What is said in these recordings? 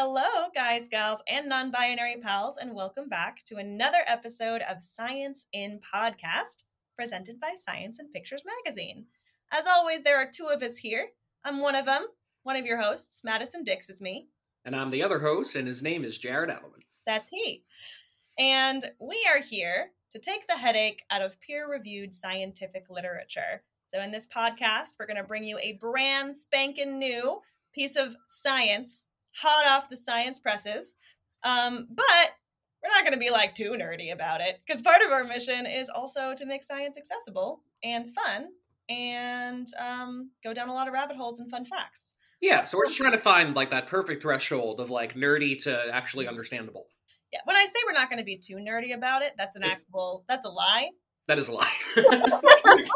Hello, guys, gals, and non binary pals, and welcome back to another episode of Science in Podcast, presented by Science and Pictures Magazine. As always, there are two of us here. I'm one of them, one of your hosts. Madison Dix is me. And I'm the other host, and his name is Jared Adelman. That's he. And we are here to take the headache out of peer reviewed scientific literature. So, in this podcast, we're going to bring you a brand spanking new piece of science hot off the science presses. Um, but we're not going to be like too nerdy about it because part of our mission is also to make science accessible and fun and um, go down a lot of rabbit holes and fun facts. Yeah, so we're just trying to find like that perfect threshold of like nerdy to actually understandable. Yeah, when I say we're not going to be too nerdy about it, that's an It's- actual that's a lie. That is a lie.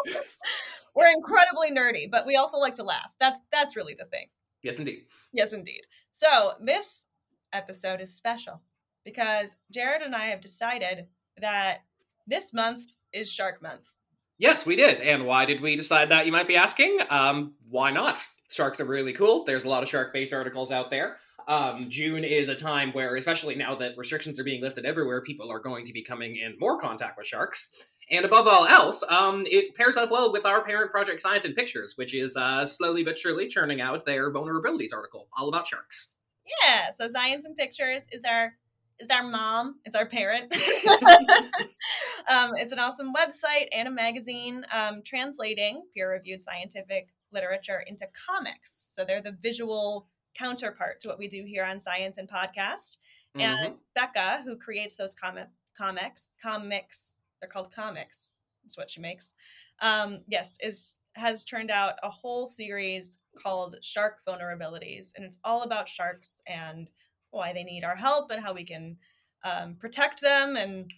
We're incredibly nerdy, but we also like to laugh. That's that's really the thing. Yes, indeed. Yes, indeed. So this episode is special because Jared and I have decided that this month is Shark Month. Yes, we did. And why did we decide that? You might be asking. Um, why not? Sharks are really cool. There's a lot of shark-based articles out there. Um, June is a time where, especially now that restrictions are being lifted everywhere, people are going to be coming in more contact with sharks. And above all else, um, it pairs up well with our parent project Science and Pictures, which is uh, slowly but surely churning out their vulnerabilities article all about sharks. Yeah, so Science and Pictures is our is our mom, it's our parent. um, it's an awesome website and a magazine um, translating peer-reviewed scientific literature into comics. So they're the visual counterpart to what we do here on Science and Podcast. And Becca, who creates those comic comics, comics, they're called comics. That's what she makes. Um, yes, is has turned out a whole series called Shark Vulnerabilities, and it's all about sharks and why they need our help and how we can um, protect them. And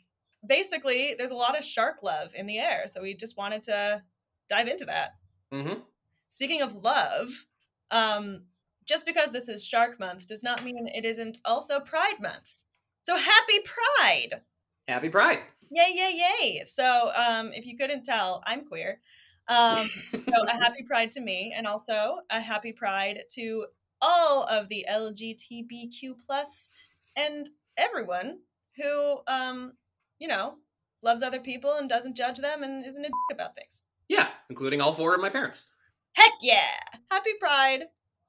basically, there's a lot of shark love in the air, so we just wanted to dive into that. hmm Speaking of love, um, just because this is Shark Month does not mean it isn't also Pride Month. So happy Pride! Happy Pride. Yay, yay, yay! So, um, if you couldn't tell, I'm queer. Um, so a happy Pride to me, and also a happy Pride to all of the LGBTQ plus and everyone who, um, you know, loves other people and doesn't judge them and isn't a dick about things. yeah, including all four of my parents. Heck yeah! Happy Pride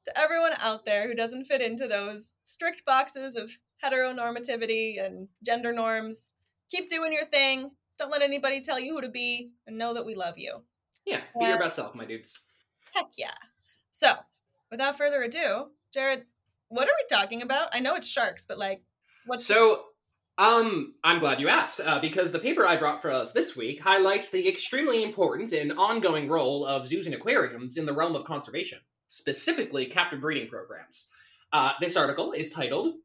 to everyone out there who doesn't fit into those strict boxes of heteronormativity and gender norms. Keep doing your thing. Don't let anybody tell you who to be, and know that we love you. Yeah, be your best self, my dudes. Heck yeah. So, without further ado, Jared, what are we talking about? I know it's sharks, but like, what's So, um, I'm glad you asked, uh, because the paper I brought for us this week highlights the extremely important and ongoing role of zoos and aquariums in the realm of conservation, specifically captive breeding programs. Uh, this article is titled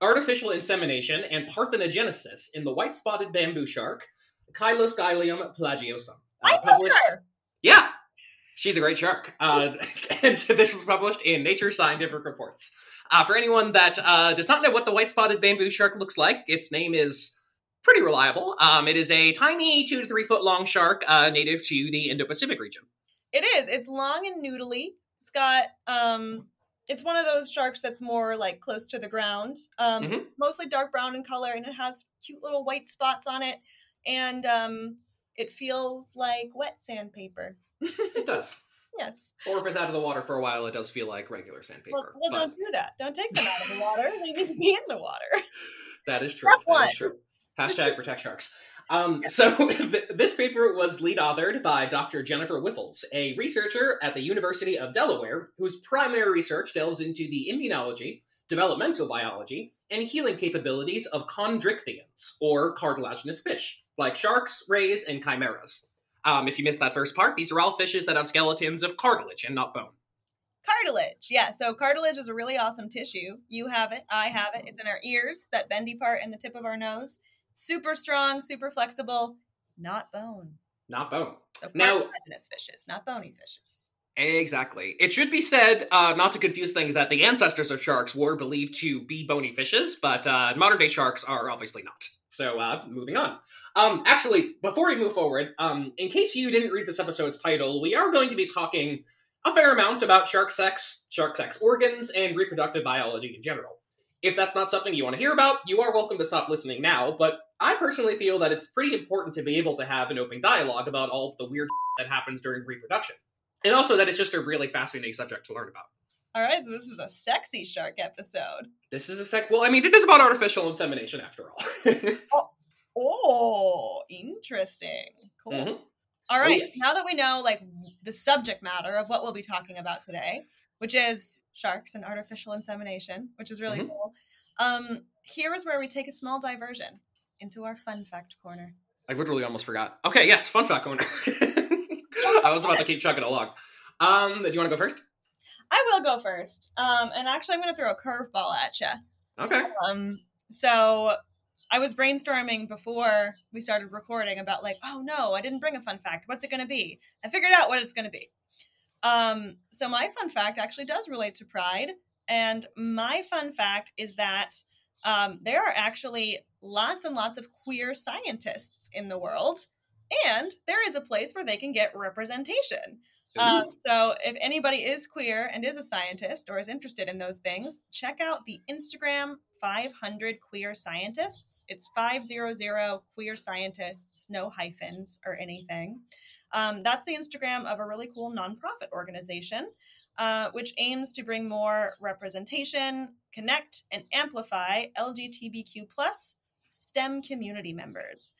Artificial Insemination and Parthenogenesis in the White Spotted Bamboo Shark, Chiloscyllium plagiosum. I Uh, know her! Yeah, she's a great shark. Uh, and this was published in Nature Scientific Reports. Uh, for anyone that uh, does not know what the white spotted bamboo shark looks like, its name is pretty reliable. Um, it is a tiny two to three foot long shark uh, native to the Indo Pacific region. It is. It's long and noodly. It's got um it's one of those sharks that's more like close to the ground. Um Mhm. mostly dark brown in color and it has cute little white spots on it and um it feels like wet sandpaper. It does. yes. Or if it's out of the water for a while, it does feel like regular sandpaper. Well, well but don't do that. Don't take them out of the water. They need to be in the water. that is true. That one. is true. Hashtag protect sharks. Um, so th- this paper was lead authored by Dr. Jennifer Wyffels, a researcher at the University of Delaware, whose primary research delves into the immunology, developmental biology, and healing capabilities of chondrichthyans, or cartilaginous fish, like sharks, rays, and chimeras. Um, if you missed that first part, these are all fishes that have skeletons of cartilage and not bone. Cartilage. Yeah, so cartilage is a really awesome tissue. You have it, I have it. It's in our ears, that bendy part and the tip of our nose. Super strong, super flexible, not bone. Not bone. So Now- fishes, not bony fishes. Exactly. It should be said, uh, not to confuse things, that the ancestors of sharks were believed to be bony fishes, but uh, modern day sharks are obviously not. So, uh, moving on. Um, actually, before we move forward, um, in case you didn't read this episode's title, we are going to be talking a fair amount about shark sex, shark sex organs, and reproductive biology in general. If that's not something you want to hear about, you are welcome to stop listening now, but I personally feel that it's pretty important to be able to have an open dialogue about all the weird that happens during reproduction. And also that it's just a really fascinating subject to learn about. All right, so this is a sexy shark episode. This is a sec. Well, I mean, it is about artificial insemination after all. Oh, interesting. Cool. Mhm. All Oh, yes. now that we know like the subject matter of what we'll be talking about today, which is sharks and artificial insemination, which is really Mhm. Um, here is where we take a small diversion into our fun fact corner. I literally almost forgot. Okay, yes, fun fact corner. I was about to keep chugging along. Um, do you want to go first? I will go first. Um, and actually, I'm going to throw a curveball at you. Okay. Um, so I was brainstorming before we started recording about like, oh no, I didn't bring a fun fact. What's it going to be? I figured out what it's going to be. Um, so my fun fact actually does relate to pride, and my fun fact is that um, there are actually lots and lots of queer scientists in the world, and there is a place where they can get representation. Um, so if anybody is queer and is a scientist or is interested in those things, check out the Instagram 500 queer scientists. It's 500 queer scientists, no hyphens or anything. Um, that's the Instagram of a really cool nonprofit organization, uh, which aims to bring more representation, connect, and amplify LGBTQ plus STEM community members.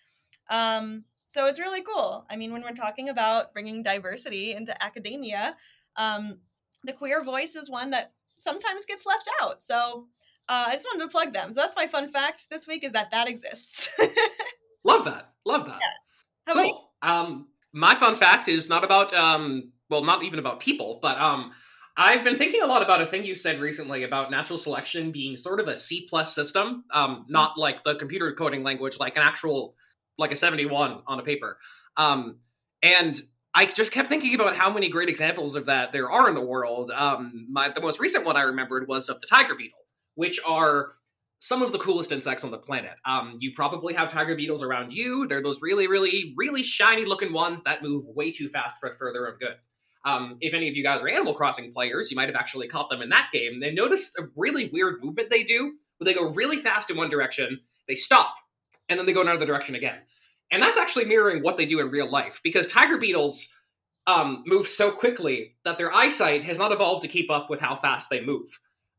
Um, so it's really cool. I mean, when we're talking about bringing diversity into academia, um, the queer voice is one that sometimes gets left out. So uh, I just wanted to plug them. So that's my fun fact this week is that that exists. Love that. Love that. How about you? Cool. Um, my fun fact is not about um, well, not even about people, but um, I've been thinking a lot about a thing you said recently about natural selection being sort of a C plus system, um, not like the computer coding language, like an actual, like a seventy one on a paper. Um, and I just kept thinking about how many great examples of that there are in the world. Um, my the most recent one I remembered was of the tiger beetle, which are some of the coolest insects on the planet. Um, you probably have tiger beetles around you. They're those really, really, really shiny looking ones that move way too fast for, further own good. Um, if any of you guys are Animal Crossing players, you might have actually caught them in that game. They noticed a really weird movement they do, where they go really fast in one direction, they stop, and then they go in another direction again. And that's actually mirroring what they do in real life, because tiger beetles um, move so quickly that their eyesight has not evolved to keep up with how fast they move.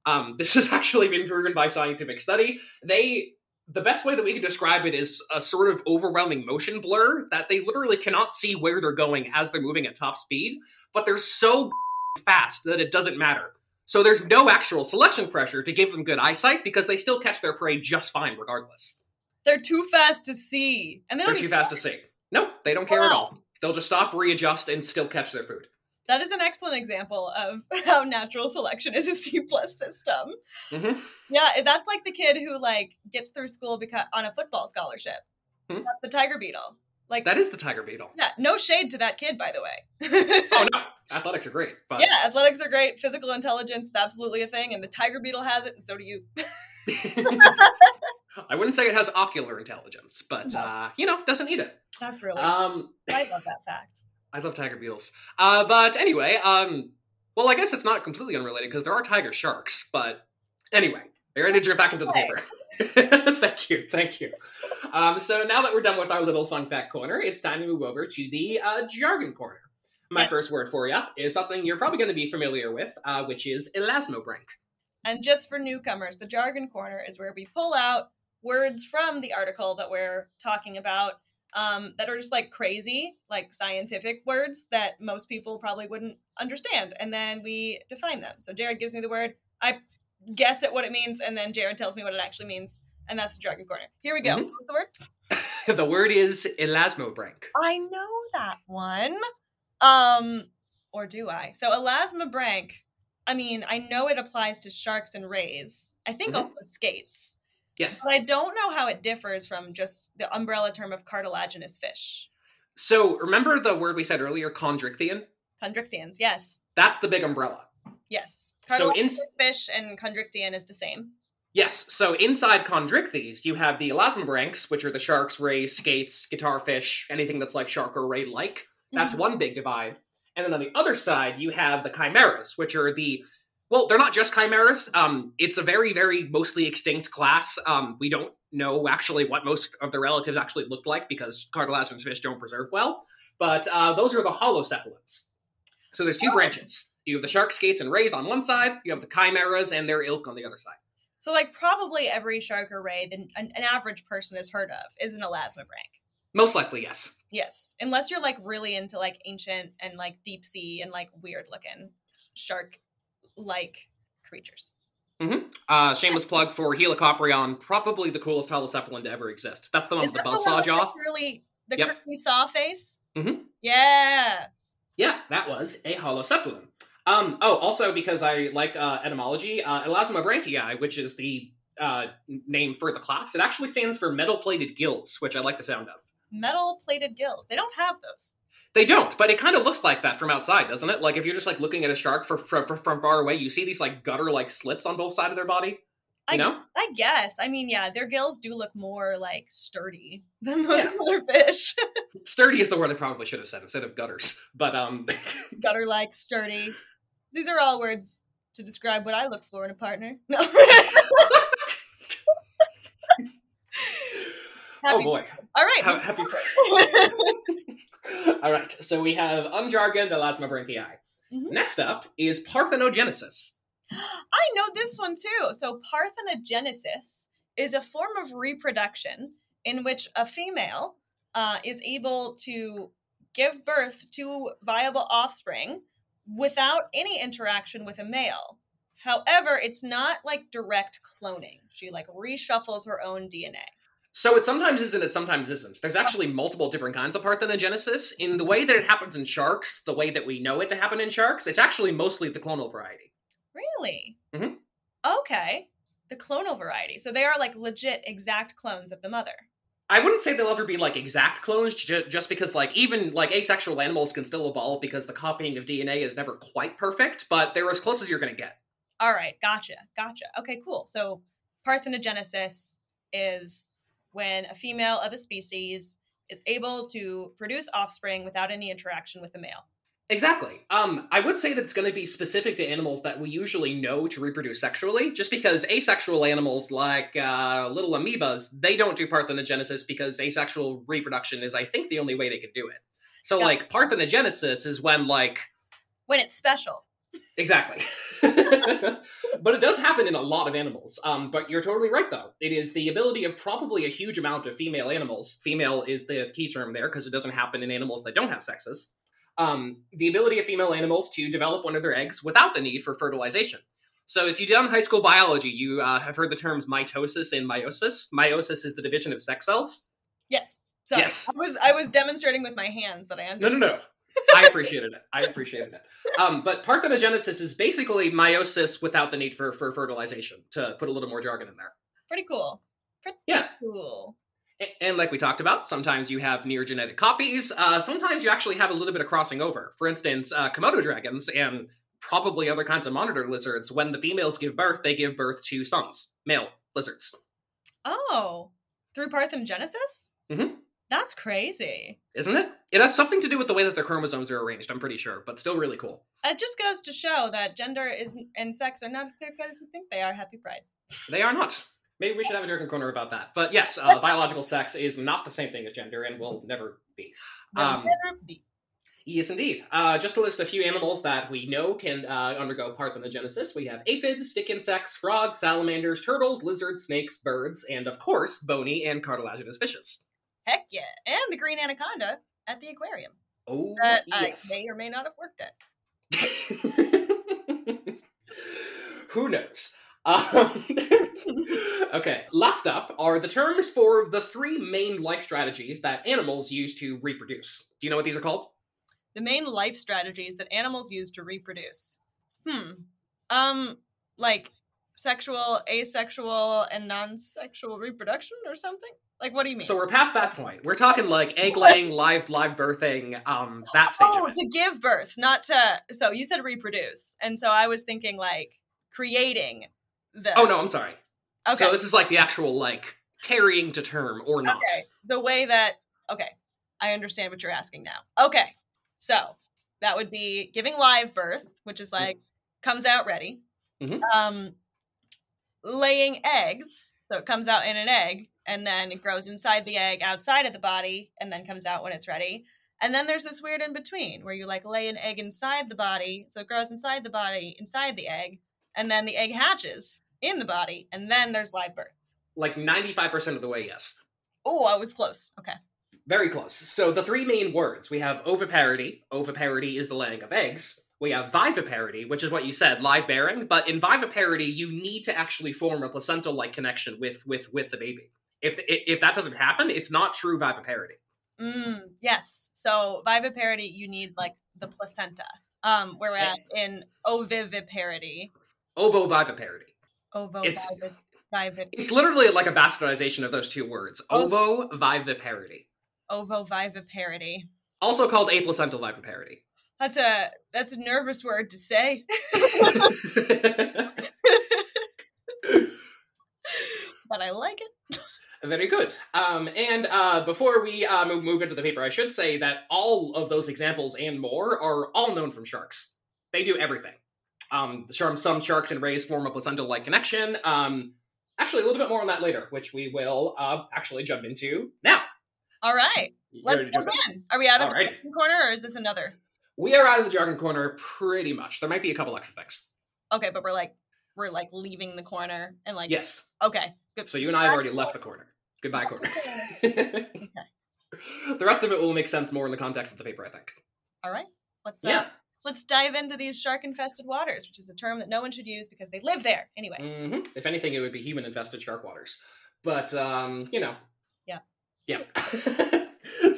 Um, this has actually been proven by scientific study. They, the best way that we can describe it is a sort of overwhelming motion blur that they literally cannot see where they're going as they're moving at top speed, but they're so fast that it doesn't matter. So there's no actual selection pressure to give them good eyesight because they still catch their prey just fine regardless. They're too fast to see, and they They're don't too fast to see. Nope, they don't care at all. They'll just stop, readjust, and still catch their food. That is an excellent example of how natural selection is a C plus system. hmm Yeah, that's like the kid who like gets through school because on a football scholarship. Hmm. That's the tiger beetle. Like That is the tiger beetle. yeah, no shade to that kid, by the way. Oh no, athletics are great, but yeah, athletics are great. Physical intelligence is absolutely a thing, and the tiger beetle has it, and so do you. I wouldn't say it has ocular intelligence, but No. uh, you know, doesn't need it. That's really. Um, I love that fact. I love tiger beetles. Uh, but anyway, um, well, I guess it's not completely unrelated because there are tiger sharks. But anyway, you're ready to jump back into the paper. thank you, thank you. Um, so now that we're done with our little fun fact corner, it's time to move over to the uh, jargon corner. My first word for you is something you're probably going to be familiar with, uh, which is elasmobranch. And just for newcomers, the jargon corner is where we pull out words from the article that we're talking about um, that are just like crazy, like scientific words that most people probably wouldn't understand. And then we define them. So Jared gives me the word, I guess at what it means, and then Jared tells me what it actually means. And that's the jargon corner. Here we go. Mhm. What's the word? the word is elasmobranch. I know that one. Um, or do I? So elasmobranch. I mean, I know it applies to sharks and rays. I think Mhm. also skates. Yes. But I don't know how it differs from just the umbrella term of cartilaginous fish. So remember the word we said earlier, chondrichthyan? Chondrichthyans, yes. That's the big umbrella. Yes. So in- fish and chondrichthyan is the same. Yes, so inside chondrichthyes, you have the elasmobranchs, which are the sharks, rays, skates, guitarfish, anything that's like shark or ray like. That's Mhm. one big divide. And then on the other side, you have the chimeras, which are the Well, they're not just chimeras. Um, it's a very, very mostly extinct class. Um, we don't know actually what most of their relatives actually looked like because cartilaginous fish don't preserve well. But uh, those are the holocephalids. So there's two Oh. branches. You have the shark skates and rays on one side. You have the chimeras and their ilk on the other side. So, like, probably every shark or ray that an, an average person has heard of is an elasmobranch. Most likely, yes. Yes, unless you're like really into like ancient and like deep sea and like weird looking shark like creatures. Uh, shameless plug for Helicoprion, probably the coolest holocephalan to ever exist. That's the one Is with the buzzsaw jaw. Really, the Yep. curly saw face. Mm-hmm. Yeah. Yeah, that was a holocephalan. Um, oh, also because I like uh, etymology, uh, Elasmobranchii, which is the uh, name for the class, it actually stands for metal-plated gills, which I like the sound of. Metal plated gills. They don't have those. They don't, but it kind of looks like that from outside, doesn't it? Like if you're just like looking at a shark for, from from far away, you see these like gutter-like slits on both sides of their body. You I, know? I guess. I mean, yeah, their gills do look more like sturdy than most Yeah. other fish. Sturdy is the word I probably should have said instead of gutters. But um, Gutter like sturdy. These are all words to describe what I look for in a partner. No. oh boy, All right. Ha- happy. All right, so we have unjargoned Elasmobranchii. Mhm. Next up is parthenogenesis. I know this one too. So, parthenogenesis is a form of reproduction in which a female uh, is able to give birth to viable offspring without any interaction with a male. However, it's not like direct cloning. She like reshuffles her own DNA. So it sometimes isn't, it sometimes isn't. There's actually multiple different kinds of parthenogenesis. In the way that it happens in sharks, the way that we know it to happen in sharks, it's actually mostly the clonal variety. Really? Mhm. Okay. The clonal variety. So they are like legit exact clones of the mother. I wouldn't say they'll ever be like exact clones, ju- just because like even like asexual animals can still evolve because the copying of DNA is never quite perfect, but they're as close as you're going to get. All right, gotcha, gotcha. Okay, cool. So parthenogenesis is when a female of a species is able to produce offspring without any interaction with a male. Exactly. Um, I would say that it's going to be specific to animals that we usually know to reproduce sexually, just because asexual animals like uh, little amoebas, they don't do parthenogenesis because asexual reproduction is, I think, the only way they could do it. So, Yeah. like, parthenogenesis is when, like, When it's special. Exactly. but it does happen in a lot of animals. Um, but you're totally right, though. It is the ability of probably a huge amount of female animals. Female is the key term there because it doesn't happen in animals that don't have sexes um, the ability of female animals to develop one of their eggs without the need for fertilization. So, if you've done high school biology, you uh, have heard the terms mitosis and meiosis. Meiosis is the division of sex cells. Yes. So Yes. I was I was demonstrating with my hands that I No, understood. no, no. I appreciated it. I appreciated it. Um, but parthenogenesis is basically meiosis without the need for, for fertilization, to put a little more jargon in there. Pretty cool. Pretty Yeah. cool. And like we talked about, sometimes you have near genetic copies. Uh, sometimes you actually have a little bit of crossing over. For instance, uh, Komodo dragons and probably other kinds of monitor lizards, when the females give birth, they give birth to sons, male lizards. Oh, through parthenogenesis? Mhm. That's crazy. Isn't it? It has something to do with the way that their chromosomes are arranged, I'm pretty sure, but still really cool. It just goes to show that gender is and sex are not as clear cut as you think they are. Happy Pride. They are not. Maybe we should have a jargon corner about that. But yes, uh, biological sex is not the same thing as gender and will never be. Will Um, never be. Yes, indeed. Uh, just to list a few animals that we know can uh, undergo parthenogenesis, we have aphids, stick insects, frogs, salamanders, turtles, lizards, snakes, birds, and of course, bony and cartilaginous fishes. Heck yeah. And the green anaconda at the aquarium Oh, that I may or may not have worked at. Who knows? Um, okay, last up are the terms for the three main life strategies that animals use to reproduce. Do you know what these are called? The main life strategies that animals use to reproduce. Hmm. Um, like sexual, asexual, and non-sexual reproduction or something? Like what do you mean? So we're past that point. We're talking like egg laying, live live birthing, um, that stage oh, of it. to give birth, not to so you said reproduce. And so I was thinking like creating the Oh no, I'm sorry. Okay. So this is like the actual like carrying to term or not. Okay. The way that okay, I understand what you're asking now. Okay. So that would be giving live birth, which is like comes out ready. Mhm. um, laying eggs. So it comes out in an egg, and then it grows inside the egg, outside of the body, and then comes out when it's ready. And then there's this weird in between where you like lay an egg inside the body, so it grows inside the body, inside the egg, and then the egg hatches in the body, and then there's live birth. Like 95% of the way, yes. Oh, I was close. Okay. Very close. So the three main words we have oviparity. Oviparity is the laying of eggs. We have viviparity, which is what you said, live bearing. But in viviparity, you need to actually form a placental-like connection with with with the baby. If if that doesn't happen, it's not true viviparity. Mm, yes. So viviparity, you need like the placenta. Um, whereas in oviviparity, Ovoviviparity. ovo It's- It's literally like a bastardization of those two words. Oh. Ovoviviparity. ovoviviparity. Also called aplacental viviparity. That's a that's a nervous word to say, but I like it. Very good. Um, and uh, before we uh, move, move into the paper, I should say that all of those examples and more are all known from sharks. They do everything. Um, some, some sharks and rays form a placental-like connection. Um, actually, a little bit more on that later, which we will uh, actually jump into now. All right, let's jump in. Are we out of the Alrighty. jargon corner, or is this another? We are out of the jargon corner pretty much. There might be a couple extra things. Okay, but we're like we're like leaving the corner and like Yes. okay, good. So you and I have already left the corner. Goodbye, corner. okay. the rest of it will make sense more in the context of the paper, I think. All right, let's uh, Yeah. let's dive into these shark infested waters, which is a term that no one should use because they live there anyway. hmm If anything, it would be human infested shark waters. But, um, you know. Yeah. Yeah.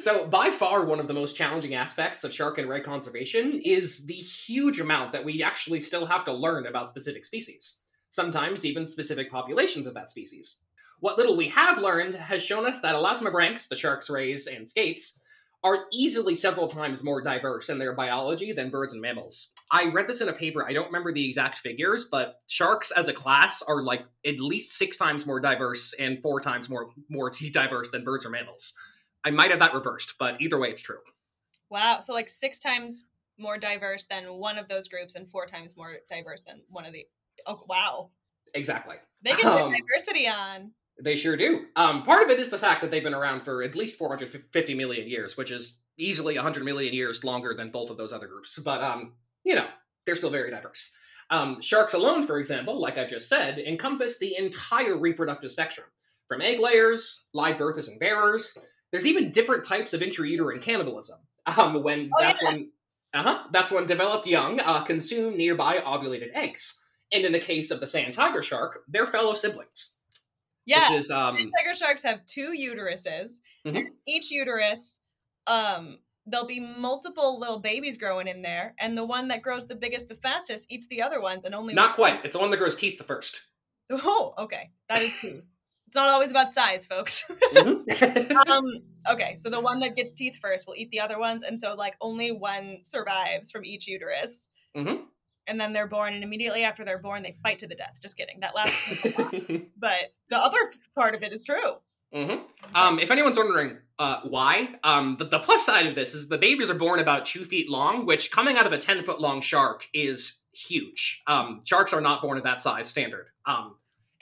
so, by far, one of the most challenging aspects of shark and ray conservation is the huge amount that we actually still have to learn about specific species, sometimes even specific populations of that species. What little we have learned has shown us that elasmobranchs, the sharks, rays, and skates, are easily several times more diverse in their biology than birds and mammals. I read this in a paper, I don't remember the exact figures, but sharks as a class are like at least six times more diverse and four times more more diverse than birds or mammals. I might have that reversed, but either way, it's true. Wow, so like six times more diverse than one of those groups, and four times more diverse than one of the. Oh wow, Exactly. they get Um, diversity on. They sure do. Um, part of it is the fact that they've been around for at least 450 million years, which is easily 100 million years longer than both of those other groups. But, um, you know, they're still very diverse. Um, sharks alone, for example, like I just said, encompass the entire reproductive spectrum from egg layers, live birthers and bearers. There's even different types of intrauterine cannibalism. Um, when Oh, that's yeah. when, uh huh, that's when developed young uh, consume nearby ovulated eggs. And in the case of the sand tiger shark, they're fellow siblings. Yeah, Which is um, tiger sharks have two uteruses. Mhm. Each uterus, um, there'll be multiple little babies growing in there, and the one that grows the biggest, the fastest, eats the other ones, and only Not quite. It's the one that grows teeth the first. Oh, okay, that is true. It's not always about size, folks. Mhm. um, okay, so the one that gets teeth first will eat the other ones, and so like only one survives from each uterus. Mhm. And then they're born, and immediately after they're born, they fight to the death. Just kidding. That last, but the other part of it is true. Mhm. Um, if anyone's wondering uh, why, um, the, the plus side of this is the babies are born about two feet long, which coming out of a 10 foot long shark is huge. Um, sharks are not born at that size standard.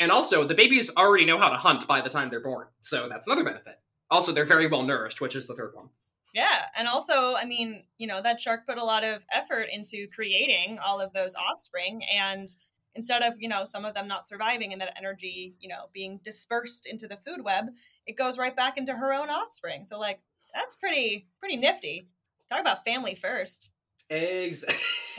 And also, the babies already know how to hunt by the time they're born. So that's another benefit. Also, they're very well nourished, which is the third one. Yeah, and also, I mean, you know, that shark put a lot of effort into creating all of those offspring, and instead of you know some of them not surviving and that energy, you know, being dispersed into the food web, it goes right back into her own offspring. So like, that's pretty pretty nifty. Talk about family first Eggs.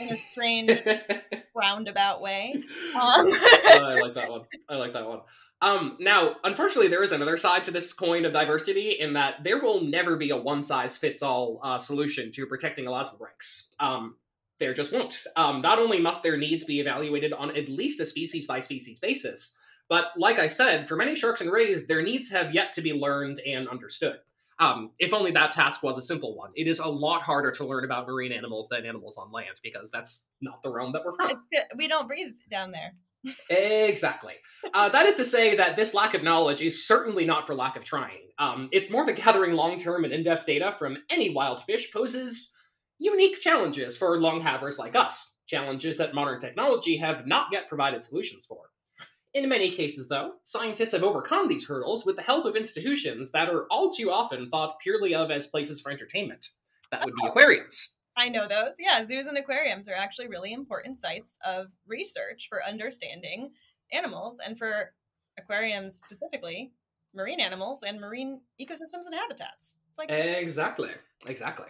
in a strange roundabout way. Um, I like that one. I like that one. Um, now, unfortunately, there is another side to this coin of diversity in that there will never be a one size fits all uh, solution to protecting elasmobranchs. Um, there just won't. Um, not only must their needs be evaluated on at least a species by species basis, but like I said, for many sharks and rays, their needs have yet to be learned and understood. Um, if only that task was a simple one. It is a lot harder to learn about marine animals than animals on land because that's not the realm that we're from. We don't breathe down there. Exactly. Uh, that is to say that this lack of knowledge is certainly not for lack of trying. Um, it's more that gathering long term and in depth data from any wild fish poses unique challenges for long havers like us. challenges that modern technology have not yet provided solutions for. In many cases, though, scientists have overcome these hurdles with the help of institutions that are all too often thought purely of as places for entertainment. That would be oh. aquariums. I know those. Yeah, zoos and aquariums are actually really important sites of research for understanding animals and for aquariums specifically, marine animals and marine ecosystems and habitats. It's like Exactly. Exactly.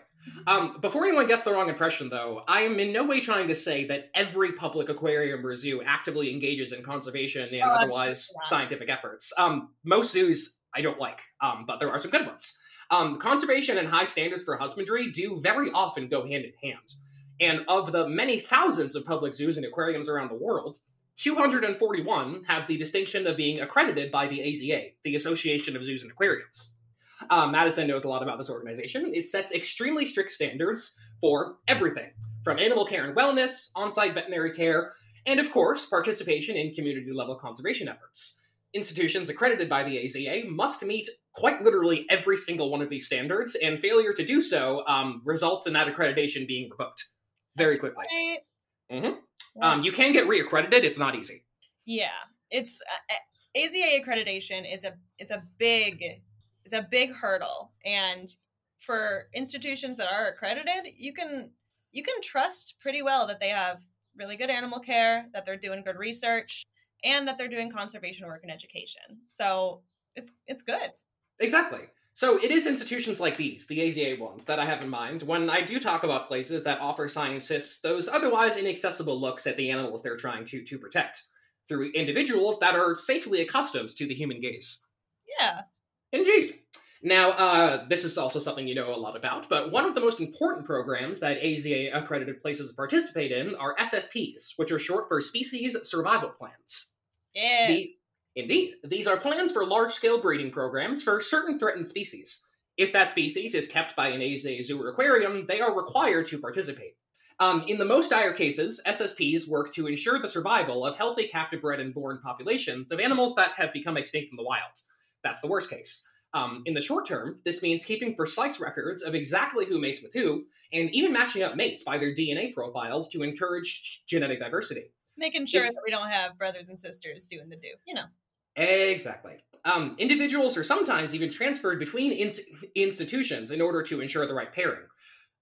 Um, before anyone gets the wrong impression, though, I am in no way trying to say that every public aquarium or zoo actively engages in conservation and Oh, otherwise scientific efforts. Um, most zoos I don't like, um, but there are some good ones. Um, conservation and high standards for husbandry do very often go hand in hand. And of the many thousands of public zoos and aquariums around the world, 241 have the distinction of being accredited by the AZA, the Association of Zoos and Aquariums. Uh, Madison knows a lot about this organization. It sets extremely strict standards for everything from animal care and wellness, on site veterinary care, and of course, participation in community level conservation efforts. Institutions accredited by the AZA must meet quite literally every single one of these standards, and failure to do so um, results in that accreditation being revoked very quickly. right. Mhm. Yeah. Um, you can get reaccredited, it's not easy. Yeah, it's uh, uh, AZA accreditation is a is a big is a big hurdle, and for institutions that are accredited, you can you can trust pretty well that they have really good animal care, that they're doing good research, and that they're doing conservation work and education. So it's it's good. Exactly. So it is institutions like these, the AZA ones, that I have in mind when I do talk about places that offer scientists those otherwise inaccessible looks at the animals they're trying to, to protect through individuals that are safely accustomed to the human gaze. Yeah. Indeed. Now, uh, this is also something you know a lot about, but one of the most important programs that AZA accredited places participate in are SSPs, which are short for Species Survival Plans. Yeah. These, indeed, these are plans for large scale breeding programs for certain threatened species. If that species is kept by an AZA zoo or aquarium, they are required to participate. Um, in the most dire cases, SSPs work to ensure the survival of healthy captive bred and born populations of animals that have become extinct in the wild. That's the worst case. Um, in the short term, this means keeping precise records of exactly who mates with who, and even matching up mates by their DNA profiles to encourage genetic diversity. Making sure that we don't have brothers and sisters doing the do. You know. Exactly. Um, individuals are sometimes even transferred between int- institutions in order to ensure the right pairing.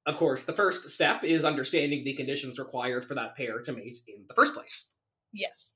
Of course, the first step is understanding the conditions required for that pair to mate in the first place. Yes.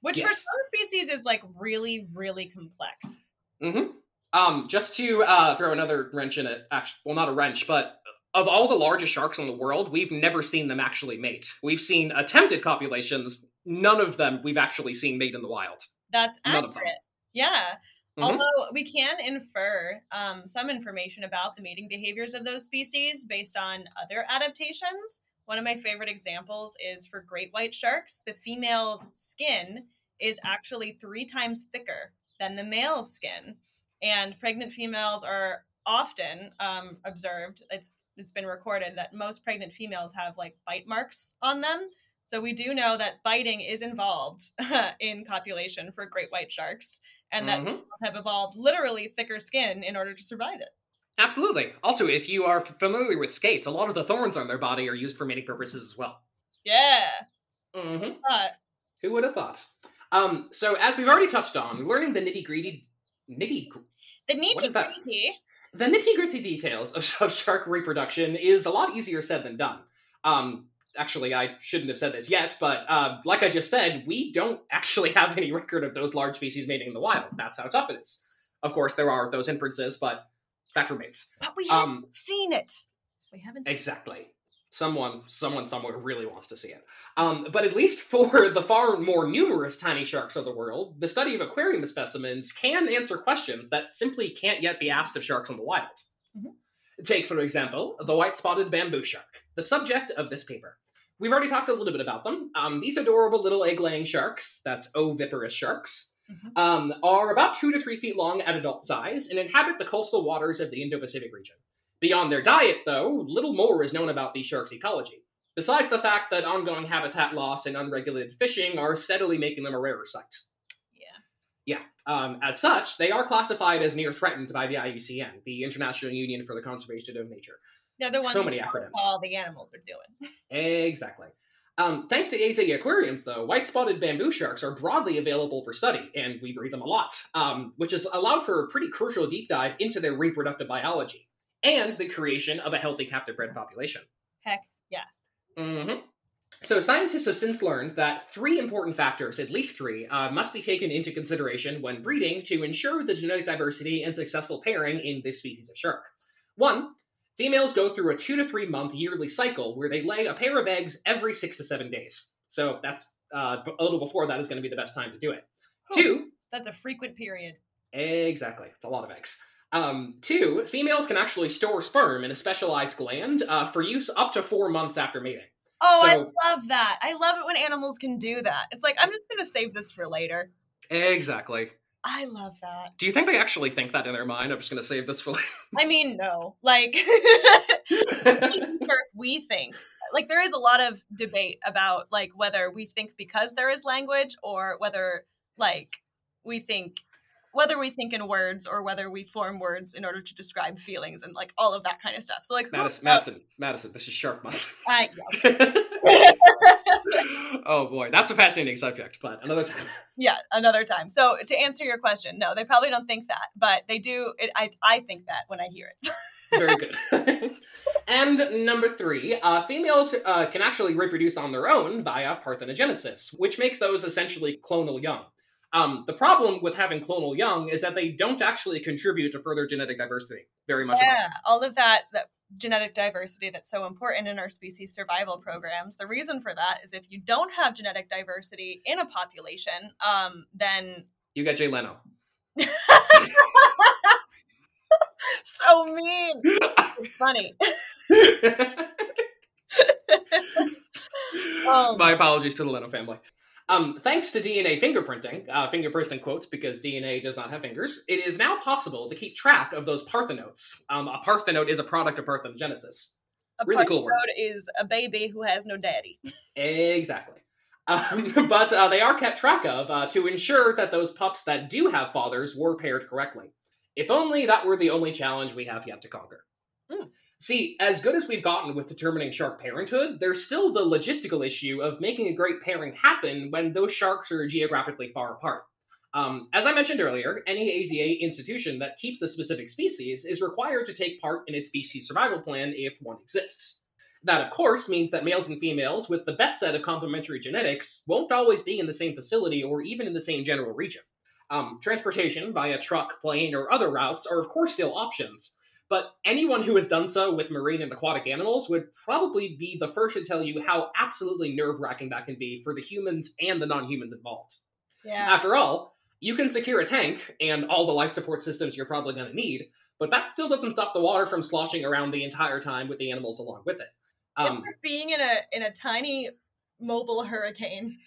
Which for some species is like really, really complex. hmm Um, just to uh, throw another wrench in it, actually, well, not a wrench, but of all the largest sharks in the world, we've never seen them actually mate. We've seen attempted copulations. None of them we've actually seen mate in the wild. That's None of them. accurate. Yeah. Mhm. Although we can infer um, some information about the mating behaviors of those species based on other adaptations. One of my favorite examples is for great white sharks. The female's skin is actually three times thicker than the male's skin. And pregnant females are often um, observed, it's, it's been recorded that most pregnant females have like bite marks on them. So we do know that biting is involved in copulation for great white sharks and that Mhm. have evolved literally thicker skin in order to survive it. Absolutely. Also, if you are familiar with skates, a lot of the thorns on their body are used for mating purposes as well. Yeah. Mm-hmm. But Who would have thought? Um, so, as we've already touched on, learning the nitty gritty, nitty, the need What to is that? gritty. the nitty gritty details of, of shark reproduction is a lot easier said than done. Um, actually, I shouldn't have said this yet, but uh, like I just said, we don't actually have any record of those large species mating in the wild. That's how tough it is. Of course, there are those inferences, but fact remains. But we Um, haven't seen it. We haven't seen Exactly. Someone, someone somewhere really wants to see it. Um, but at least for the far more numerous tiny sharks of the world, the study of aquarium specimens can answer questions that simply can't yet be asked of sharks in the wild. Mhm. Take, for example, the white-spotted bamboo shark, the subject of this paper. We've already talked a little bit about them. Um, these adorable little egg-laying sharks, that's oviparous sharks, Mhm. um, are about two to three feet long at adult size and inhabit the coastal waters of the Indo-Pacific region. Beyond their diet, though, little more is known about these sharks' ecology, besides the fact that ongoing habitat loss and unregulated fishing are steadily making them a rarer sight. Yeah. Yeah. Um, as such, they are classified as near threatened by the IUCN, the International Union for the Conservation of Nature. They're the ones So many acronyms. all the animals are doing. Exactly. Um, thanks to AZA aquariums, though, white spotted bamboo sharks are broadly available for study, and we breed them a lot, um, which has allowed for a pretty crucial deep dive into their reproductive biology and the creation of a healthy captive bred population. Heck yeah. Mm-hmm. So, scientists have since learned that three important factors, at least three, uh, must be taken into consideration when breeding to ensure the genetic diversity and successful pairing in this species of shark. One, females go through a two to three month yearly cycle where they lay a pair of eggs every six to seven days. So, that's uh, a little before that is going to be the best time to do it. Oh, Two, That's a frequent period. Exactly. It's a lot of eggs. Um, two, females can actually store sperm in a specialized gland uh, for use up to four months after mating. Oh, So- I love that. I love it when animals can do that. It's like, I'm just going to save this for later. Exactly. I love that. Do you think they actually think that in their mind? I'm just going to save this for I mean, no. Like, later. even sure if we think. Like, there is a lot of debate about, like, whether we think because there is language or whether, like, we think. Whether we think in words or whether we form words in order to describe feelings and like all of that kind of stuff. So like, who- Madison, Madison, Madison, this is Shark Month. I, oh boy, that's a fascinating subject, but another time. yeah, another time. So to answer your question, no, they probably don't think that, but they do. It, I I think that when I hear it. Very good. and number three, uh, females uh, can actually reproduce on their own via parthenogenesis, which makes those essentially clonal young. Um, the problem with having clonal young is that they don't actually contribute to further genetic diversity very much. at all. yeah, all of that that genetic diversity that's so important in our species survival programs. The reason for that is if you don't have genetic diversity in a population, um, then You get Jay Leno. so mean. It's funny. Um, My apologies to the Leno family. Um, thanks to DNA fingerprinting, uh, fingerprints in quotes because DNA does not have fingers, it is now possible to keep track of those parthenotes. Um, a parthenote is a product of parthenogenesis. a really cool word. is a baby who has no daddy. Exactly. Um, but uh, they are kept track of uh, to ensure that those pups that do have fathers were paired correctly. If only that were the only challenge we have yet to conquer. Hmm. See, as good as we've gotten with determining shark parenthood, there's still the logistical issue of making a great pairing happen when those sharks are geographically far apart. Um, as I mentioned earlier, any AZA institution that keeps a specific species is required to take part in its species survival plan if one exists. That, of course, means that males and females with the best set of complementary genetics won't always be in the same facility or even in the same general region. Um, transportation via truck, plane, or other routes are, of course, still options, but anyone who has done so with marine and aquatic animals would probably be the first to tell you how absolutely nerve wracking that can be for the humans and the non humans involved. Yeah. After all, you can secure a tank and all the life support systems you're probably going to need, but that still doesn't stop the water from sloshing around the entire time with the animals along with it. Um, like being in a in a tiny mobile hurricane.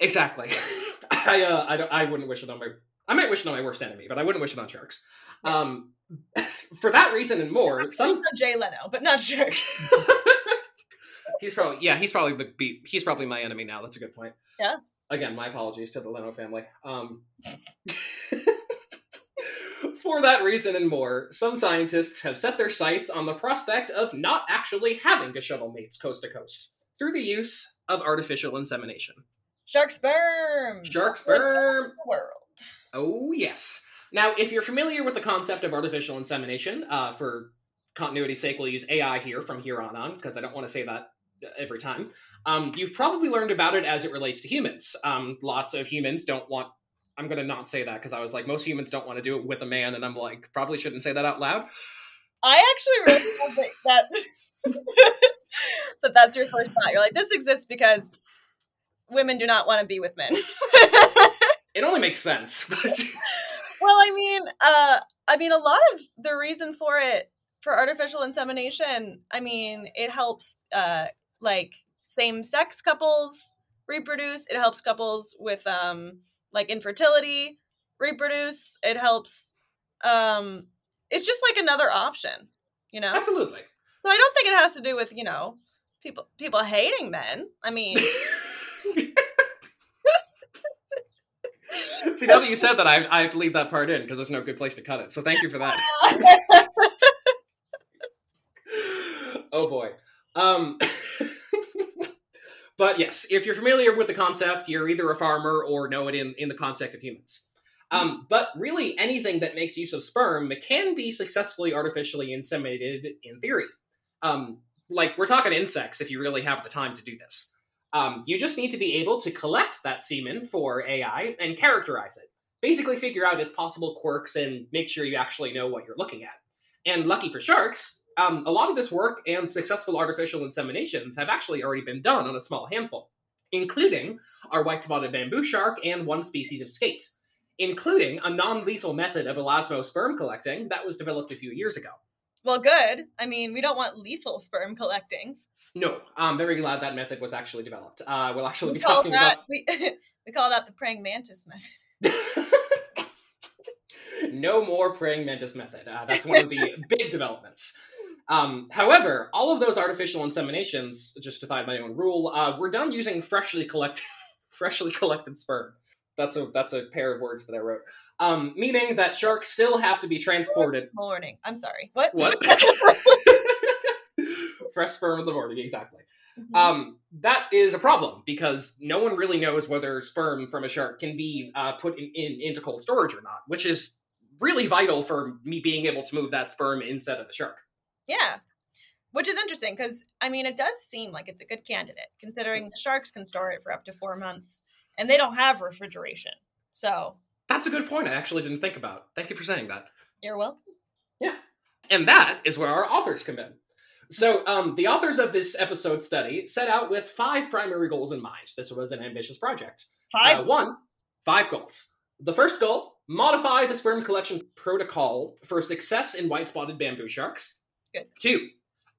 exactly. I uh, I don't I wouldn't wish it on my I might wish it on my worst enemy, but I wouldn't wish it on sharks. Um, for that reason and more, some Jay Leno, but not sharks. he's probably yeah he's probably be, he's probably my enemy now. That's a good point. Yeah. Again, my apologies to the Leno family. Um, for that reason and more, some scientists have set their sights on the prospect of not actually having to shuttle mates coast to coast through the use of artificial insemination. Shark sperm. Shark sperm. World. Oh yes. Now, if you're familiar with the concept of artificial insemination, uh, for continuity's sake, we'll use AI here from here on on because I don't want to say that every time. Um, you've probably learned about it as it relates to humans. Um, lots of humans don't want. I'm going to not say that because I was like, most humans don't want to do it with a man, and I'm like, probably shouldn't say that out loud. I actually really love that that, that that's your first thought. You're like, this exists because women do not want to be with men. It only makes sense. Well, I mean, uh, I mean, a lot of the reason for it for artificial insemination, I mean, it helps uh, like same sex couples reproduce. It helps couples with um, like infertility reproduce. It helps. Um, it's just like another option, you know. absolutely. So I don't think it has to do with you know people people hating men. I mean, See, now that you said that, I, I have to leave that part in because there's no good place to cut it. So thank you for that. oh boy. Um, But yes, if you're familiar with the concept, you're either a farmer or know it in, in the concept of humans. Um, but really, anything that makes use of sperm can be successfully artificially inseminated in theory. Um, like, we're talking insects if you really have the time to do this. Um, you just need to be able to collect that semen for AI and characterize it. Basically, figure out its possible quirks and make sure you actually know what you're looking at. And lucky for sharks, um, a lot of this work and successful artificial inseminations have actually already been done on a small handful, including our white spotted bamboo shark and one species of skate including a non lethal method of elasmo sperm collecting that was developed a few years ago. Well, good. I mean, we don't want lethal sperm collecting. No, I'm very glad that method was actually developed. Uh, we'll actually We be talking that about. we, we call that the praying mantis method. no more praying mantis method. Uh, that's one of the big developments. Um, however, all of those artificial inseminations, justified by my own rule, uh, were done using freshly collected, freshly collected sperm. That's a that's a pair of words that I wrote. Um, meaning that sharks still have to be transported. Morning. I'm sorry. What? What? Fresh sperm in the morning, exactly. Mhm. Um, that is a problem because no one really knows whether sperm from a shark can be uh, put in, in into cold storage or not, which is really vital for me being able to move that sperm instead of the shark. yeah. Which is interesting because, I mean, it does seem like it's a good candidate considering the sharks can store it for up to four months and they don't have refrigeration. So That's a good point. I actually didn't think about. Thank you for saying that. you're welcome. Yeah. And that is where our authors come in. So, um, the authors of this episode study set out with five primary goals in mind. This was an ambitious project. Five. Uh, one, five goals. The first goal modify the sperm collection protocol for success in white spotted bamboo sharks. Good. Two,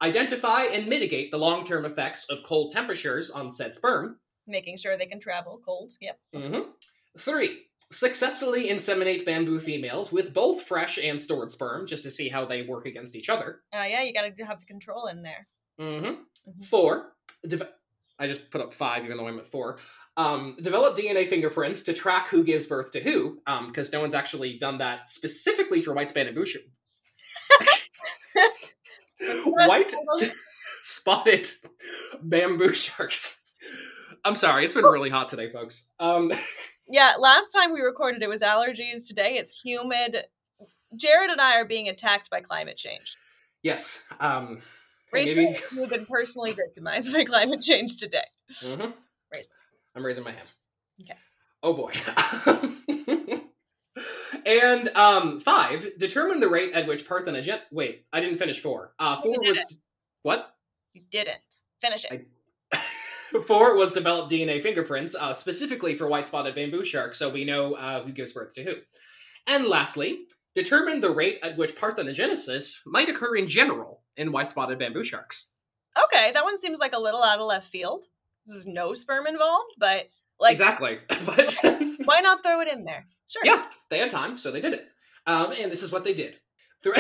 identify and mitigate the long term effects of cold temperatures on said sperm. Making sure they can travel cold. Yep. Mhm. Three, successfully inseminate bamboo females with both fresh and stored sperm just to see how they work against each other. Uh, yeah, you got to have the control in there. hmm Mhm. Four, deve- I just put up five, even though I'm at four. Um, develop DNA fingerprints to track who gives birth to who, because no one's actually done that specifically for white spotted bamboo. sh- white spotted bamboo sharks. I'm sorry, it's been really hot today, folks. Um, Yeah, last time we recorded it was allergies. Today it's humid. Jared and I are being attacked by climate change. yes. Um, Rachel, maybe. you've been personally victimized by climate change today. Mhm. Raise- I'm raising my hand. Okay. Oh boy. and um, five, determine the rate at which parthenogen. Wait, I didn't finish four. Uh, four was what? You didn't finish it. I- Four was develop DNA fingerprints uh, specifically for white spotted bamboo sharks, so we know uh, who gives birth to who. And lastly, determine the rate at which parthenogenesis might occur in general in white spotted bamboo sharks. Okay, that one seems like a little out of left field. There's no sperm involved, but like, exactly. But why not throw it in there? Sure. yeah, they had time, so they did it. Um, and this is what they did.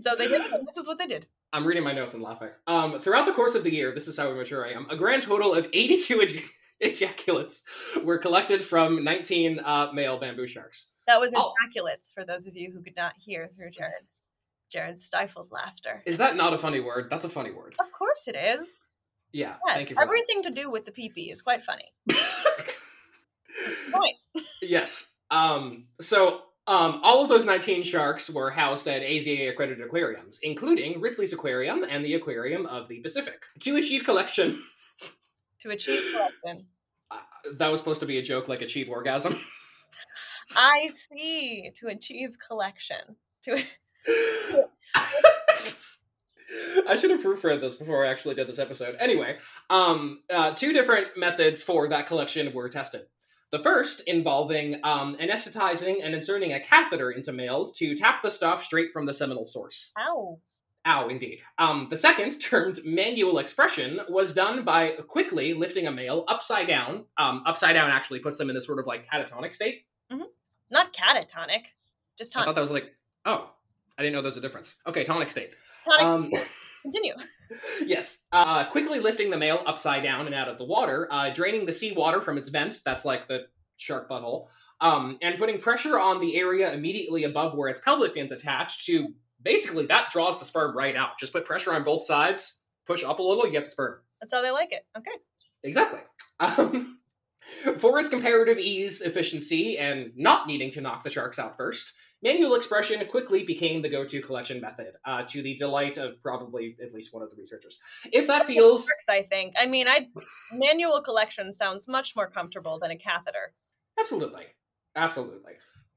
So they did. This is what they did. I'm reading my notes and laughing. Um, throughout the course of the year, this is how immature I am. A grand total of 82 ej- ejaculates were collected from 19 uh, male bamboo sharks. That was Oh. ejaculates for those of you who could not hear through Jared's Jared's stifled laughter. Is that not a funny word? That's a funny word. Of course it is. Yeah. Yes, Thank you for everything to do with the pee is quite funny. Point. yes. Um, so um, all of those 19 sharks were housed at AZA accredited aquariums, including Ripley's Aquarium and the Aquarium of the Pacific. To achieve collection, To achieve collection. uh, that was supposed to be a joke like achieve orgasm. I see. To achieve collection. To I should have proofread this before I actually did this episode. Anyway, um, uh, two different methods for that collection were tested. The first involving um, anesthetizing and inserting a catheter into males to tap the stuff straight from the seminal source. ow. Ow, indeed. Um, the second, termed manual expression, was done by quickly lifting a male upside down. Um, upside down actually puts them in this sort of like catatonic state. Not catatonic. Just tonic. I thought that was like, oh, I didn't know there was a difference. Okay, tonic state. tonic. Um, Continue. yes. Uh, quickly lifting the male upside down and out of the water, uh, draining the seawater from its vent, that's like the shark butthole, um, and putting pressure on the area immediately above where its pelvic fin's attached to basically that draws the sperm right out. Just put pressure on both sides, push up a little, you get the sperm. That's how they like it. Okay. Exactly. Um, for its comparative ease, efficiency, and not needing to knock the sharks out first, manual expression quickly became the go-to collection method, uh, to the delight of probably at least one of the researchers. If that feels, I think. I mean, I manual collection sounds much more comfortable than a catheter. absolutely, absolutely.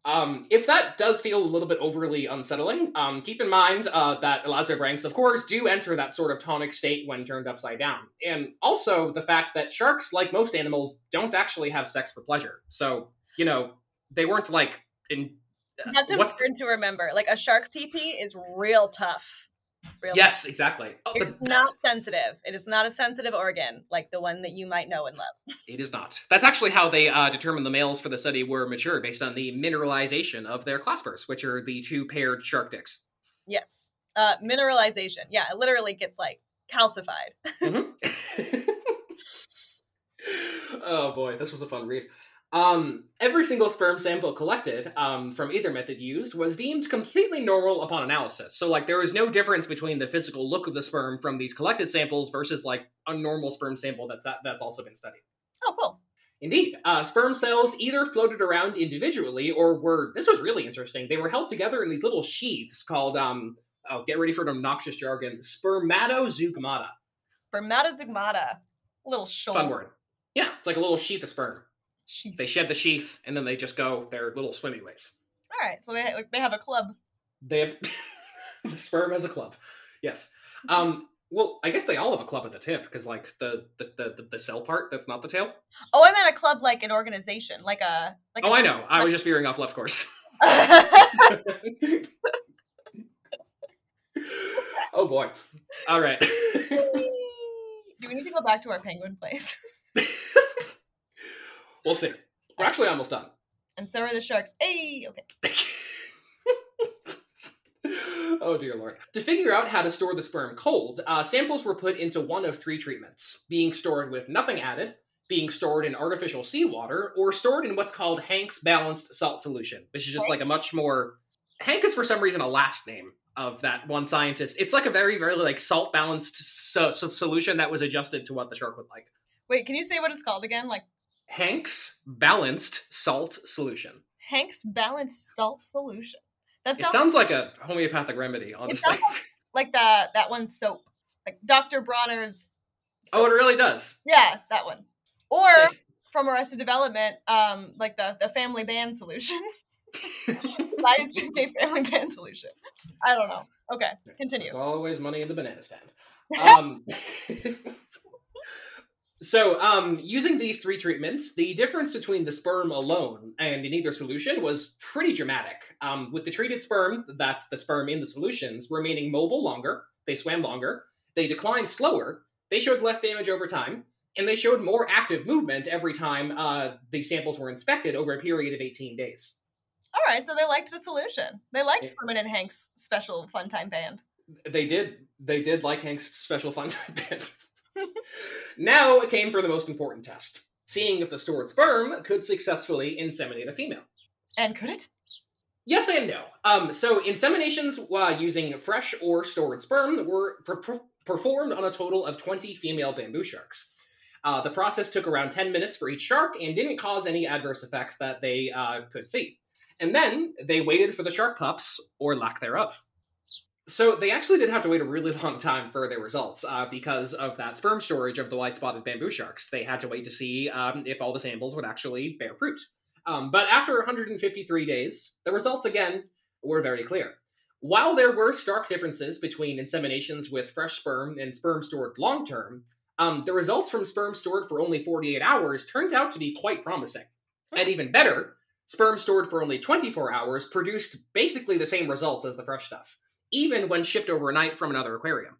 Um, if that does feel a little bit overly unsettling, um, keep in mind uh, that elasmobranchs, ranks, of course, do enter that sort of tonic state when turned upside down. And also the fact that sharks, like most animals, don't actually have sex for pleasure. So, you know, they weren't like in. Uh, That's important to remember. Like a shark pee pee is real tough. Real Yes, exactly. Oh, It's not sensitive. It is not a sensitive organ like the one that you might know and love. It is not. That's actually how they uh, determined the males for the study were mature, based on the mineralization of their claspers, which are the two paired shark dicks. Yes. Uh, mineralization. Yeah, it literally gets like calcified. Mhm. oh boy, this was a fun read. Um, every single sperm sample collected um, from either method used was deemed completely normal upon analysis. So, like, there was no difference between the physical look of the sperm from these collected samples versus like a normal sperm sample that's that's also been studied. Oh, cool. Indeed, uh, sperm cells either floated around individually or were. This was really interesting. They were held together in these little sheaths called. Um, oh, get ready for an obnoxious jargon: spermatozeugmata. Spermatozeugmata. Little shoal. Fun word. Yeah, it's like a little sheath of sperm. Sheath. They shed the sheath and then they just go their little swimmy ways. All right, so they like, they have a club. They have the sperm as a club. Yes. Um. Well, I guess they all have a club at the tip because, like, the the, the the cell part that's not the tail. Oh, I meant a club like an organization, like a like. Oh, a- I know. I was just veering off left course. oh boy. All right. Do we need to go back to our penguin place? We'll see. We're actually almost done. And so are the sharks. Hey, okay. oh dear lord. To figure out how to store the sperm cold, uh, samples were put into one of three treatments being stored with nothing added, being stored in artificial seawater, or stored in what's called Hank's balanced salt solution, which is just like a much more. Hank is for some reason a last name of that one scientist. It's like a very, very like salt balanced so- so- solution that was adjusted to what the shark would like. Wait, can you say what it's called again? Like Hank's balanced salt solution. Hank's balanced salt solution. That It sounds, sounds like a homeopathic remedy, honestly. sounds like that that one soap, like Dr. Bronner's. oh, it really does. yeah, that one. Or from Arrested Development, um, like the the family band solution. Why Lions Day family band solution. I don't know. Okay, continue. There's always money in the banana stand. Um, so, um, using these three treatments, the difference between the sperm alone and in either solution was pretty dramatic. Um, with the treated sperm, that's the sperm in the solutions, remaining mobile longer, they swam longer, they declined slower, they showed less damage over time, and they showed more active movement every time uh, the samples were inspected over a period of 18 days. All right, so they liked the solution. They liked Yeah. Swimming in Hank's special fun time band. They did. They did like Hank's special fun time band. Now it came for the most important test: seeing if the stored sperm could successfully inseminate a female. And could it? Yes and no. Um, so inseminations uh, using fresh or stored sperm were per- performed on a total of 20 female bamboo sharks. Uh, the process took around 10 minutes for each shark and didn't cause any adverse effects that they uh, could see. And then they waited for the shark pups, or lack thereof. So they actually did have to wait a really long time for their results uh, because of that sperm storage of the white-spotted bamboo sharks. They had to wait to see um, if all the samples would actually bear fruit. Um, but after 153 days, the results again were very clear. While there were stark differences between inseminations with fresh sperm and sperm stored long term, um, the results from sperm stored for only 48 hours turned out to be quite promising. And even better, sperm stored for only 24 hours produced basically the same results as the fresh stuff, even when shipped overnight from another aquarium.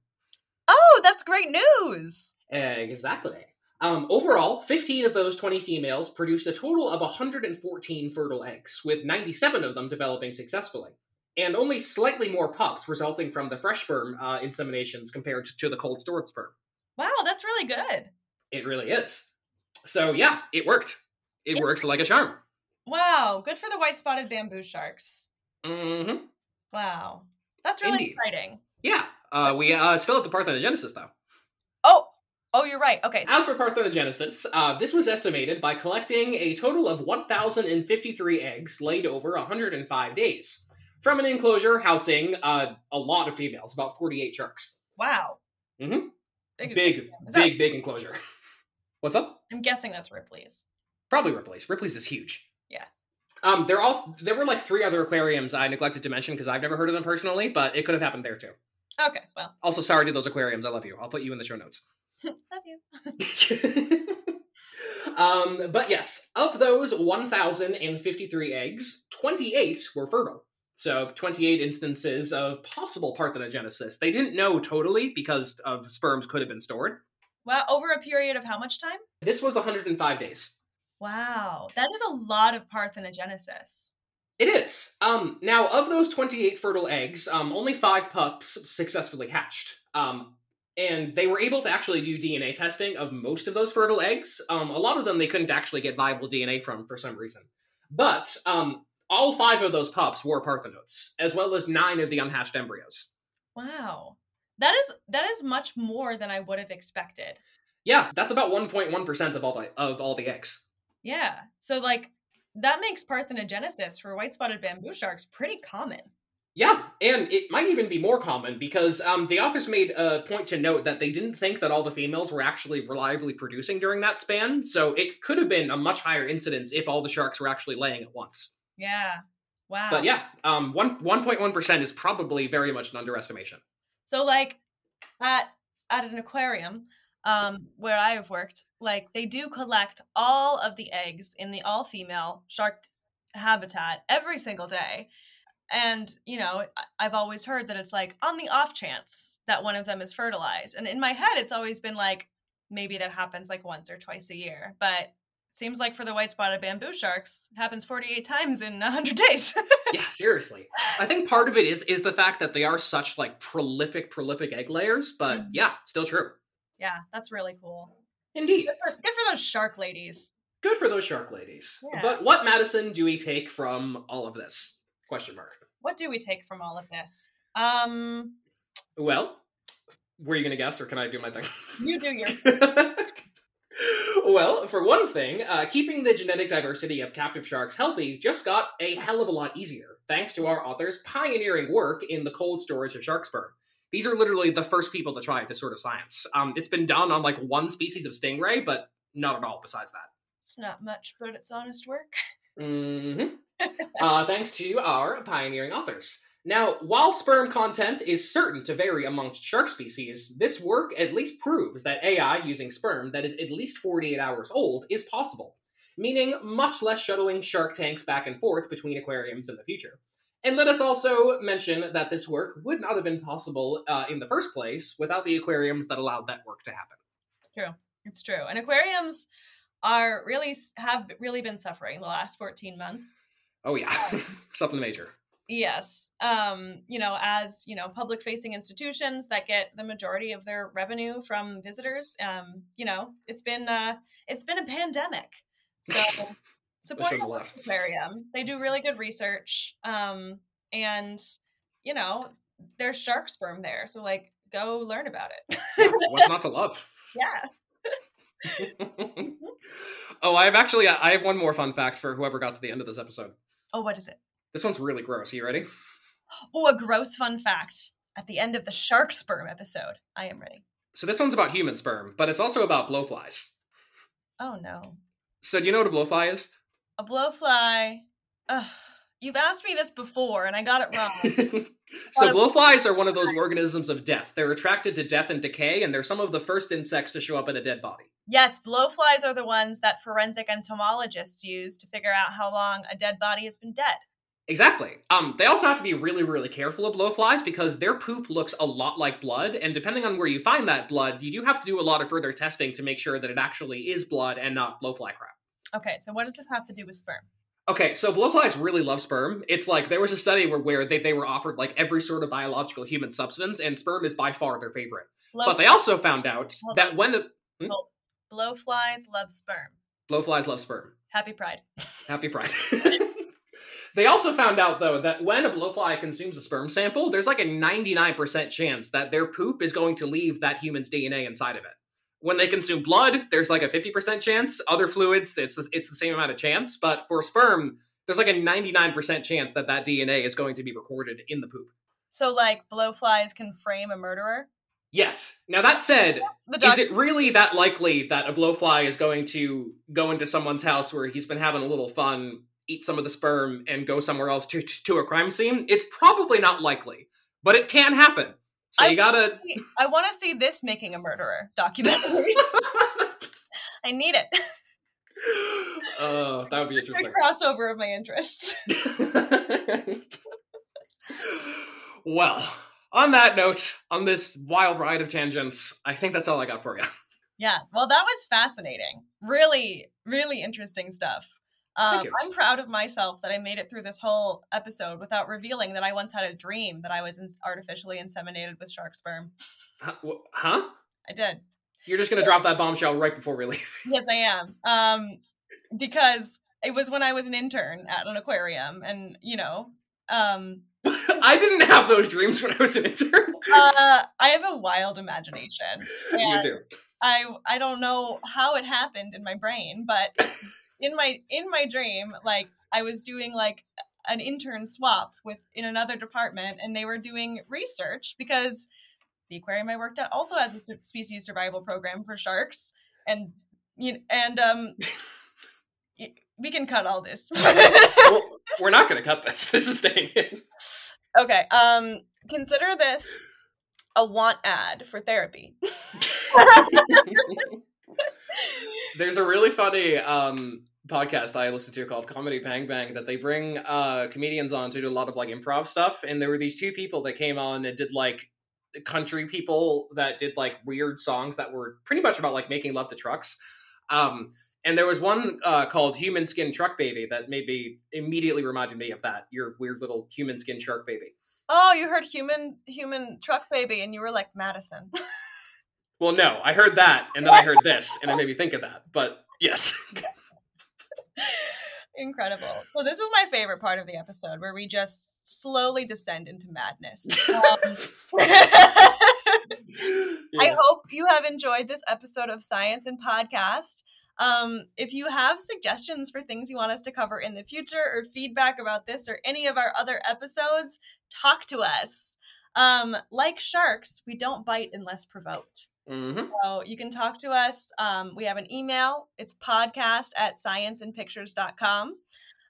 Oh, that's great news. Exactly. Um, overall, 15 of those 20 females produced a total of 114 fertile eggs, with 97 of them developing successfully, and only slightly more pups resulting from the fresh sperm uh, inseminations compared to the cold stored sperm. Wow, that's really good. It really is. So, yeah, it worked. It Yeah. worked like a charm. Wow, good for the white spotted bamboo sharks. Mm hmm. Wow, that's really Indeed. exciting. Yeah. Uh, we uh, still at the Parthenogenesis, though. Oh, Oh, you're right. Okay. As for parthenogenesis, uh, this was estimated by collecting a total of 1,053 eggs laid over 105 days from an enclosure housing uh, a lot of females, about 48 sharks. Wow. Mhm. Big. Big, that- big, big enclosure. What's up? I'm guessing that's Ripley's. Probably Ripley's. Ripley's is huge. Yeah. Um, there also there were like three other aquariums I neglected to mention because I've never heard of them personally, but it could have happened there too. Okay. Well, Also, sorry to those aquariums. I love you. I'll put you in the show notes. love you. um, but yes, of those 1,053 eggs, 28 were fertile. So 28 instances of possible parthenogenesis. They didn't know totally because of sperms could have been stored. Well, Over a period of how much time? This was 105 days. Wow. That is a lot of parthenogenesis. It is. Um, now, of those 28 fertile eggs, um, only five pups successfully hatched. Um, and they were able to actually do DNA testing of most of those fertile eggs. Um, a lot of them they couldn't actually get viable DNA from for some reason. But um, all five of those pups were parthenotes, as well as nine of the unhatched embryos. Wow. That is that is much more than I would have expected. Yeah, that's about 1.1% of all the of all the eggs. Yeah. So like that makes parthenogenesis for white-spotted bamboo sharks pretty common. Yeah, and it might even be more common because um, the office made a point to note that they didn't think that all the females were actually reliably producing during that span, so it could have been a much higher incidence if all the sharks were actually laying at once. Yeah. Wow. But yeah, um, one one point one percent is probably very much an underestimation. So like at at an aquarium um where I have worked, like they do collect all of the eggs in the all female shark habitat every single day. And you know, I've always heard that it's like on the off chance that one of them is fertilized. And in my head it's always been like maybe that happens like once or twice a year. But seems like for the white spotted bamboo sharks, it happens 48 times in 100 days. yeah, seriously. I think part of it is is the fact that they are such like prolific, prolific egg layers. But Mhm. yeah, still true. Yeah, that's really cool. Indeed. Good for, good for those shark ladies. Good for those shark ladies. Yeah. But what Madison do we take from all of this? Question mark. What do we take from all of this? Um, Well, were you going to guess, or can I do my thing? you do your well, for one thing, uh, keeping the genetic diversity of captive sharks healthy just got a hell of a lot easier, thanks to our authors' pioneering work in the cold storage of shark sperm. These are literally the first people to try this sort of science. Um, it's been done on like one species of stingray, but not at all besides that. It's not much, but it's honest work. hmm uh, thanks to our pioneering authors. Now, while sperm content is certain to vary amongst shark species, this work at least proves that AI using sperm that is at least 48 hours old is possible, meaning much less shuttling shark tanks back and forth between aquariums in the future. And let us also mention that this work would not have been possible uh, in the first place without the aquariums that allowed that work to happen. It's true. It's true. And aquariums are really have really been suffering the last 14 months. Oh, yeah, something major. Yes. Um, you know, as, you know, public facing institutions that get the majority of their revenue from visitors, um, you know, it's been uh it's been a pandemic. So support the aquarium. They do really good research. Um, and you know, there's shark sperm there. So like go learn about it. What's not to love? yeah. oh, I have actually I have one more fun fact for whoever got to the end of this episode. Oh, what is it? This one's really gross. Are you ready? Oh, a gross fun fact at the end of the shark sperm episode. I am ready. So this one's about human sperm, but it's also about blowflies. Oh no. So do you know what a blowfly is? A blowfly. Ugh. You've asked me this before and I got it wrong. so blowflies are one of those organisms of death. They're attracted to death and decay, and they're some of the first insects to show up in a dead body. yes, blowflies are the ones that forensic entomologists use to figure out how long a dead body has been dead. Exactly. Um, they also have to be really, really careful of blowflies because their poop looks a lot like blood, and depending on where you find that blood, you do have to do a lot of further testing to make sure that it actually is blood and not blowfly crap. Okay, so what does this have to do with sperm? Okay, so blowflies really love sperm. It's like there was a study where, where they, they were offered like every sort of biological human substance, and sperm is by far their favorite. Blow- But they also found out Hold that on. when the hmm? Hold. Blowflies love sperm. blowflies love sperm. Happy Pride. Happy Pride. they also found out though that when a blowfly consumes a sperm sample, there's like a 99% chance that their poop is going to leave that human's DNA inside of it. When they consume blood, there's like a 50% chance. Other fluids, it's the, it's the same amount of chance. But for sperm, there's like a 99% chance that that DNA is going to be recorded in the poop. So, like, blowflies can frame a murderer? Yes. Now, that said, doc- is it really that likely that a blowfly is going to go into someone's house where he's been having a little fun, eat some of the sperm, and go somewhere else to, to a crime scene? It's probably not likely, but it can happen. So I- you gotta. I want to see this making a murderer documentary. I need it. Oh, that would be a interesting. crossover of my interests. well, on that note, on this wild ride of tangents, I think that's all I got for you. Yeah, well, that was fascinating. Really, really interesting stuff. Um, I'm proud of myself that I made it through this whole episode without revealing that I once had a dream that I was ins artificially inseminated with shark sperm. Huh? Huh? I did. You're just gonna drop that bombshell right before we leave. Yes, I am. Um, because it was when I was an intern at an aquarium, and you know, um, I didn't have those dreams when I was an intern. uh, I have a wild imagination. you do. I I don't know how it happened in my brain, but in my in my dream, like I was doing like an intern swap with in another department, and they were doing research because the aquarium I worked at also has a species survival program for sharks, and you and um, we can cut all this. Well, we're not gonna cut this. This is staying in. okay, um, consider this a want ad for therapy. There's a really funny um, podcast I listen to called Comedy Bang Bang that they bring uh, comedians on to do a lot of like improv stuff, and there were these two people that came on and did like country people that did like weird songs that were pretty much about like making love to trucks. Um, and there was one uh, called Human Skin Truck Baby that maybe immediately reminded me of that. Your weird little human skin shark baby. Oh, you heard human human truck baby, and you were like Madison. Well, no, I heard that, and then I heard this, and it made me think of that. But yes, Incredible. So this is my favorite part of the episode where we just slowly descend into madness. Um, I hope you have enjoyed this episode of Science and Podcast. Um, if you have suggestions for things you want us to cover in the future or feedback about this or any of our other episodes, talk to us. Um, like sharks, we don't bite unless provoked. Mhm. So you can talk to us. Um, we have an email. It's podcast at scienceandpictures.com.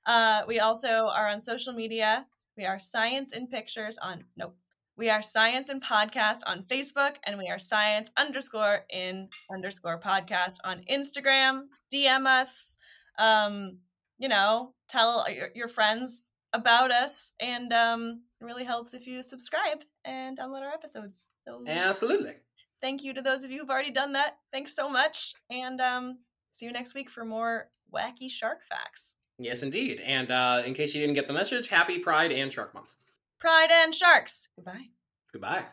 Uh, we also are on social media. We are Science in Pictures on, nope. We are Science and Podcast on Facebook, and we are Science underscore in underscore podcast on Instagram. DM us. Um, you know, tell your, your friends about us, and um, it really helps if you subscribe and download our episodes. So Absolutely. Thank you to those of you who've already done that. Thanks so much. And um, see you next week for more wacky shark facts. Yes, indeed. And uh, in case you didn't get the message, happy Pride and Shark Month. Pride and sharks. Goodbye. Goodbye.